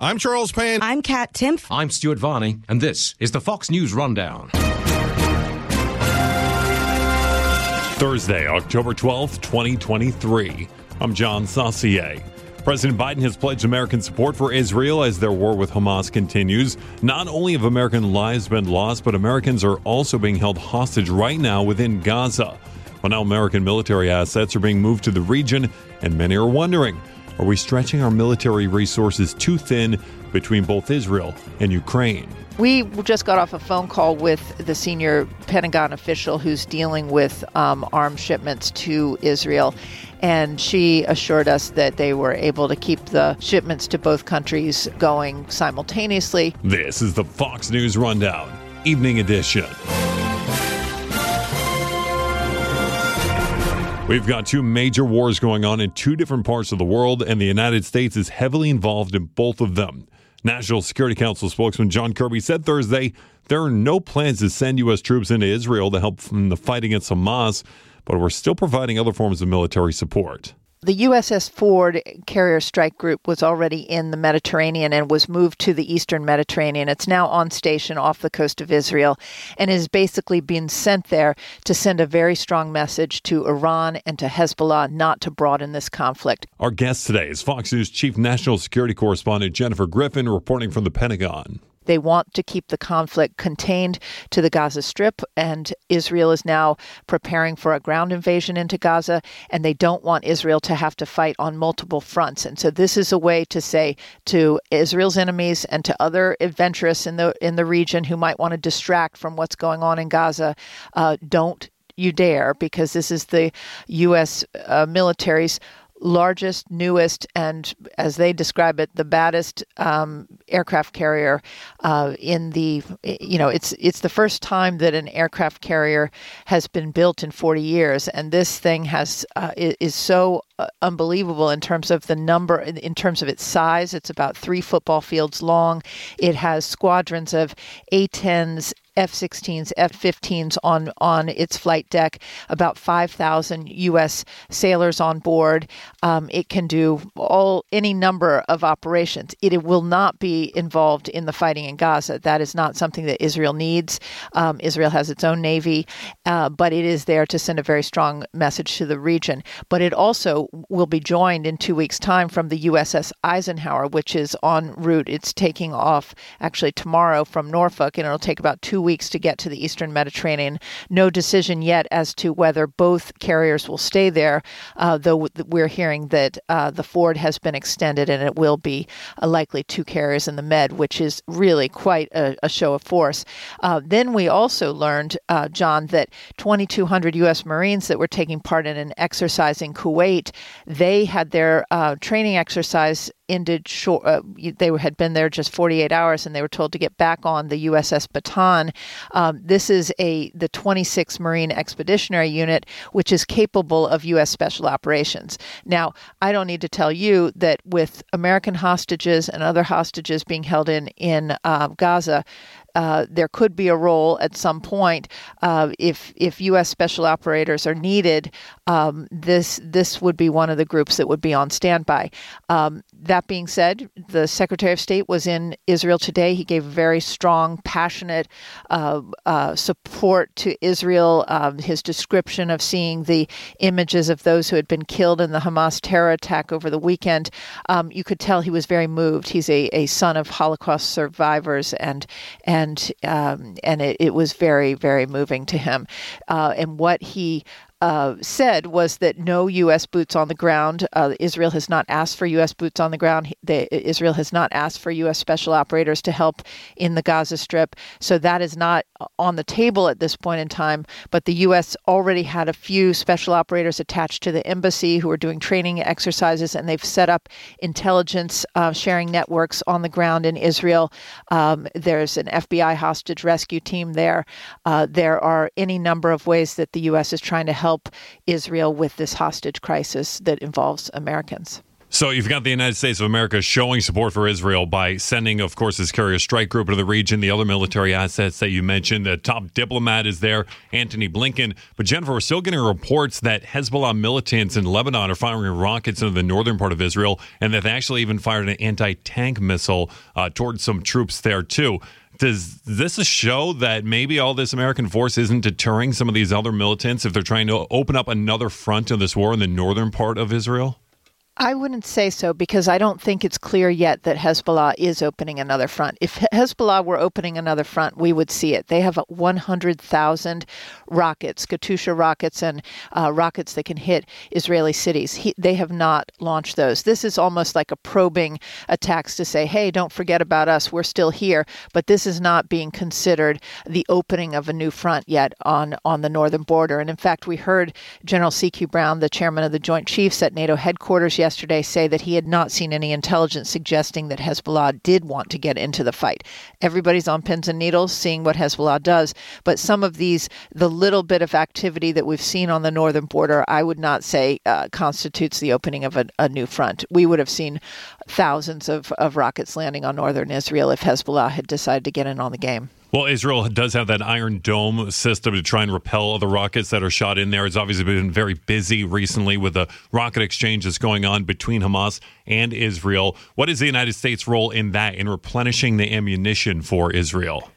I'm Charles Payne. I'm Kat Timpf. I'm Stuart Varney, and this is the Fox News Rundown. Thursday, October 12th, 2023. I'm John Saucier. President Biden has pledged American support for Israel as their war with Hamas continues. Not only have American lives been lost, but Americans are also being held hostage right now within Gaza. Well, now American military assets are being moved to the region, and many are wondering are we stretching our military resources too thin between both Israel and Ukraine? We just got off a phone call with the senior Pentagon official who's dealing with um, arms shipments to Israel. And she assured us that they were able to keep the shipments to both countries going simultaneously. This is the Fox News Rundown, Evening Edition. We've got two major wars going on in two different parts of the world, and the United States is heavily involved in both of them. National Security Council spokesman John Kirby said Thursday there are no plans to send U.S. troops into Israel to help in the fight against Hamas, but we're still providing other forms of military support. The USS Ford carrier strike group was already in the Mediterranean and was moved to the eastern Mediterranean. It's now on station off the coast of Israel and is basically being sent there to send a very strong message to Iran and to Hezbollah not to broaden this conflict. Our guest today is Fox News Chief National Security Correspondent Jennifer Griffin reporting from the Pentagon. They want to keep the conflict contained to the Gaza Strip, and Israel is now preparing for a ground invasion into Gaza, and they don't want Israel to have to fight on multiple fronts. And so this is a way to say to Israel's enemies and to other adventurous in the in the region who might want to distract from what's going on in Gaza, uh, don't you dare, because this is the U.S. Uh, military's largest, newest, and as they describe it, the baddest um, aircraft carrier uh, in the. You know, it's it's the first time that an aircraft carrier has been built in 40 years, and this thing has uh, is so unbelievable in terms of the number, in terms of its size. It's about three football fields long. It has squadrons of A-10s, F-16s, F-15s on on its flight deck. About 5,000 U.S. sailors on board. Um, it can do all any number of operations. It, it, will not be involved in the fighting in Gaza. That is not something that Israel needs. Um, Israel has its own navy, uh, but it is there to send a very strong message to the region. But it also will be joined in two weeks' time from the USS Eisenhower, which is en route. It's taking off actually tomorrow from Norfolk, and it'll take about two weeks to get to the eastern Mediterranean. No decision yet as to whether both carriers will stay there, uh, though we're hearing that uh, the Ford has been extended and it will be uh, likely two carriers in the Med, which is really quite a, a show of force. Uh, then we also learned, uh, John, that 2,200 U.S. Marines that were taking part in an exercise in Kuwait they had their uh, training exercise ended short. Uh, they had been there just 48 hours, and they were told to get back on the USS Bataan. Um, this is a the 26th Marine Expeditionary Unit, which is capable of U.S. Special Operations. Now, I don't need to tell you that with American hostages and other hostages being held in in uh, Gaza, uh, there could be a role at some point uh, if if U.S. special operators are needed. Um, this this would be one of the groups that would be on standby. Um, that being said, the Secretary of State was in Israel today. He gave very strong, passionate uh, uh support to Israel. Um, his description of seeing the images of those who had been killed in the Hamas terror attack over the weekend, um, you could tell he was very moved. He's a, a son of Holocaust survivors and and and um, and it, it, was very very moving to him. Uh, and what he uh, said was that no U.S. boots on the ground. Uh, Israel has not asked for U.S. boots on the ground. Israel has not asked for U.S. special operators to help in the Gaza Strip. So that is not on the table at this point in time. But the U.S. already had a few special operators attached to the embassy who are doing training exercises, and they've set up intelligence uh, sharing networks on the ground in Israel. Um, there's an FBI hostage rescue team there. Uh, there are any number of ways that the U.S. is trying to help help Israel with this hostage crisis that involves Americans. So you've got the United States of America showing support for Israel by sending, of course, this carrier strike group into the region, the other military assets that you mentioned. The top diplomat is there, Antony Blinken. But Jennifer, we're still getting reports that Hezbollah militants in Lebanon are firing rockets into the northern part of Israel, and that they actually even fired an anti-tank missile uh, towards some troops there too. Does this show that maybe all this American force isn't deterring some of these other militants if they're trying to open up another front of this war in the northern part of Israel? I wouldn't say so because I don't think it's clear yet that Hezbollah is opening another front. If Hezbollah were opening another front, we would see it. They have 100,000 rockets, Katyusha rockets, and uh, rockets that can hit Israeli cities. He, they have not launched those. This is almost like a probing attacks to say, hey, don't forget about us. We're still here. But this is not being considered the opening of a new front yet on, on the northern border. And in fact, we heard General C.Q. Brown, the chairman of the Joint Chiefs at NATO headquarters yesterday, yesterday say that he had not seen any intelligence suggesting that Hezbollah did want to get into the fight. Everybody's on pins and needles seeing what Hezbollah does, but some of these, the little bit of activity that we've seen on the northern border, I would not say uh, constitutes the opening of a, a new front. We would have seen thousands of, of rockets landing on northern Israel if Hezbollah had decided to get in on the game. Well, Israel does have that Iron Dome system to try and repel the rockets that are shot in there. It's obviously been very busy recently with the rocket exchange that's going on between Hamas and Israel. What is the United States' role in that, in replenishing the ammunition for Israel?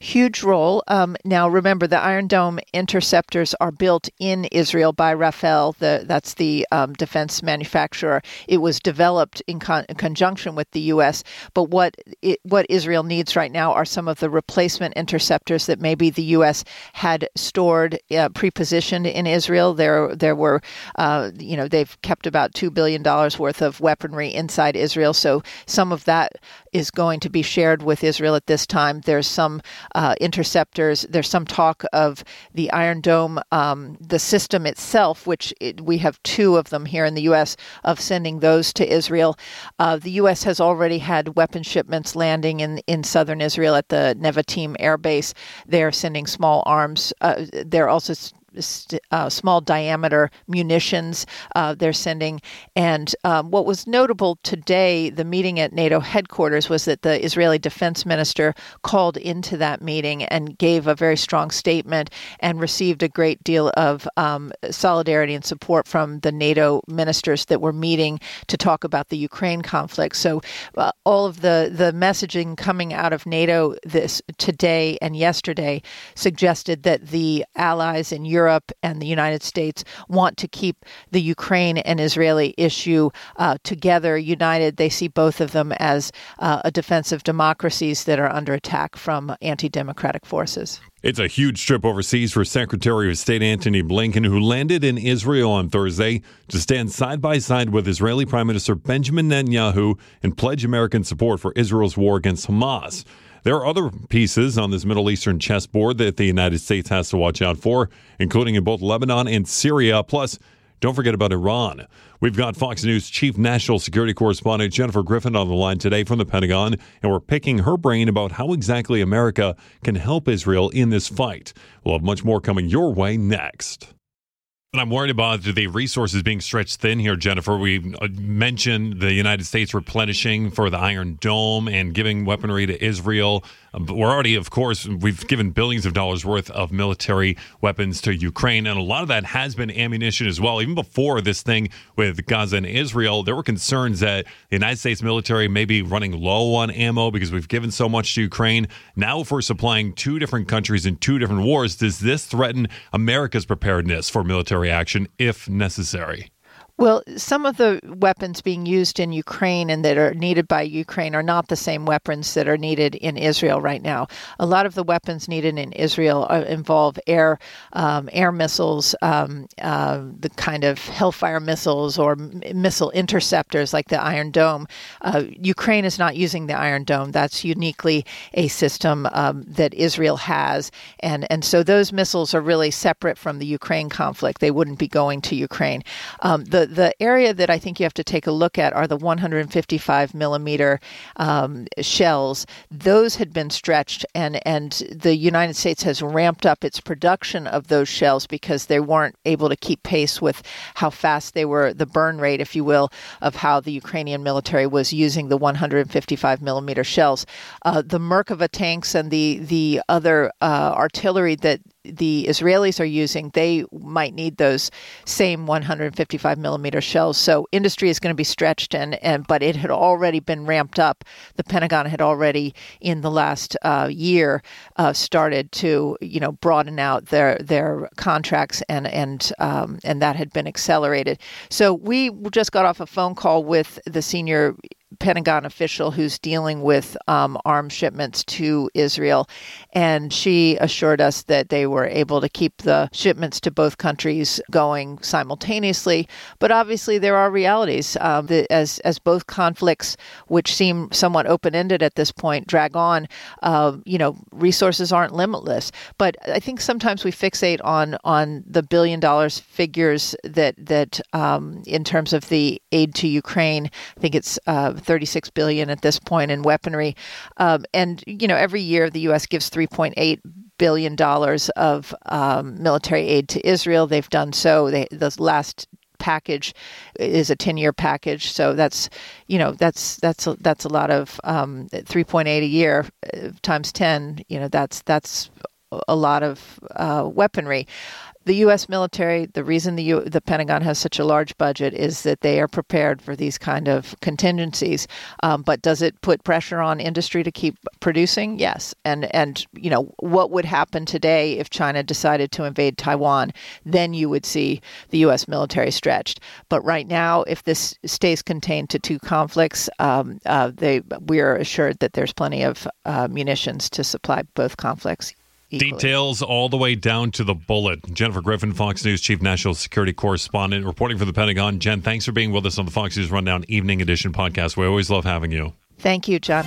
Huge role. Um, now, remember, the Iron Dome interceptors are built in Israel by Rafael. The, that's the um, defense manufacturer. It was developed in, con- in, conjunction with the U.S. But what it, what Israel needs right now are some of the replacement interceptors that maybe the U.S. had stored uh, pre-positioned in Israel. There, there were, uh, you know, they've kept about two billion dollars worth of weaponry inside Israel. So some of that is going to be shared with Israel at this time. There's some uh, interceptors. There's some talk of the Iron Dome, um, the system itself, which it, we have two of them here in the U.S., of sending those to Israel. Uh, the U.S. has already had weapon shipments landing in, in southern Israel at the Nevatim Air Base. They're sending small arms. Uh, they're also uh, small diameter munitions uh, they're sending. And um, what was notable today, the meeting at NATO headquarters, was that the Israeli defense minister called into that meeting and gave a very strong statement and received a great deal of um, solidarity and support from the NATO ministers that were meeting to talk about the Ukraine conflict. So uh, all of the, the messaging coming out of NATO this today and yesterday suggested that the allies in Europe Europe and the United States want to keep the Ukraine and Israeli issue uh, together, united. They see both of them as uh, a defense of democracies that are under attack from anti democratic forces. It's a huge trip overseas for Secretary of State Antony Blinken, who landed in Israel on Thursday to stand side by side with Israeli Prime Minister Benjamin Netanyahu and pledge American support for Israel's war against Hamas. There are other pieces on this Middle Eastern chessboard that the United States has to watch out for, including in both Lebanon and Syria. Plus, don't forget about Iran. We've got Fox News Chief National Security Correspondent Jennifer Griffin on the line today from the Pentagon, and we're picking her brain about how exactly America can help Israel in this fight. We'll have much more coming your way next. I'm worried about the resources being stretched thin here, Jennifer. We uh, mentioned the United States replenishing for the Iron Dome and giving weaponry to Israel. We're already, of course, we've given billions of dollars worth of military weapons to Ukraine, and a lot of that has been ammunition as well. Even before this thing with Gaza and Israel, there were concerns that the United States military may be running low on ammo because we've given so much to Ukraine. Now, if we're supplying two different countries in two different wars, does this threaten America's preparedness for military action if necessary? Well, some of the weapons being used in Ukraine and that are needed by Ukraine are not the same weapons that are needed in Israel right now. A lot of the weapons needed in Israel involve air um, air missiles, um, uh, the kind of Hellfire missiles or m- missile interceptors like the Iron Dome. Uh, Ukraine is not using the Iron Dome. That's uniquely a system um, that Israel has, and and so those missiles are really separate from the Ukraine conflict. They wouldn't be going to Ukraine. Um, the the area that I think you have to take a look at are the 155 millimeter um, shells. Those had been stretched, and and the United States has ramped up its production of those shells because they weren't able to keep pace with how fast they were, the burn rate, if you will, of how the Ukrainian military was using the 155 millimeter shells. Uh, the Merkava tanks and the the other uh, artillery that the Israelis are using, they might need those same 155 millimeter shells. So industry is going to be stretched, and, and but it had already been ramped up. The Pentagon had already, in the last uh, year, uh, started to you know broaden out their their contracts, and and um, and that had been accelerated. So we just got off a phone call with the senior Pentagon official who's dealing with um, arms shipments to Israel, and she assured us that they were able to keep the shipments to both countries going simultaneously. But obviously, there are realities um, that as as both conflicts, which seem somewhat open ended at this point, drag on. Uh, you know, resources aren't limitless. But I think sometimes we fixate on on the billion dollars figures that that um, in terms of the aid to Ukraine. I think it's uh, 36 billion at this point in weaponry. Um, and you know, every year the U.S. gives 3.8 billion dollars of um, military aid to Israel. They've done so. They, the last package is a 10 year package so that's you know that's that's a, that's a lot of um, 3.8 a year uh, times 10 you know that's that's a lot of uh, weaponry the U.S. military, the reason the U- the Pentagon has such a large budget is that they are prepared for these kind of contingencies. Um, but does it put pressure on industry to keep producing? Yes. And and you know what would happen today if China decided to invade Taiwan? Then you would see the U.S. military stretched. But right now, if this stays contained to two conflicts, um, uh, they we are assured that there's plenty of uh, munitions to supply both conflicts. Equally. Details all the way down to the bullet. Jennifer Griffin, Fox News Chief National Security Correspondent, reporting for the Pentagon. Jen, thanks for being with us on the Fox News Rundown Evening Edition podcast. We always love having you. Thank you, John.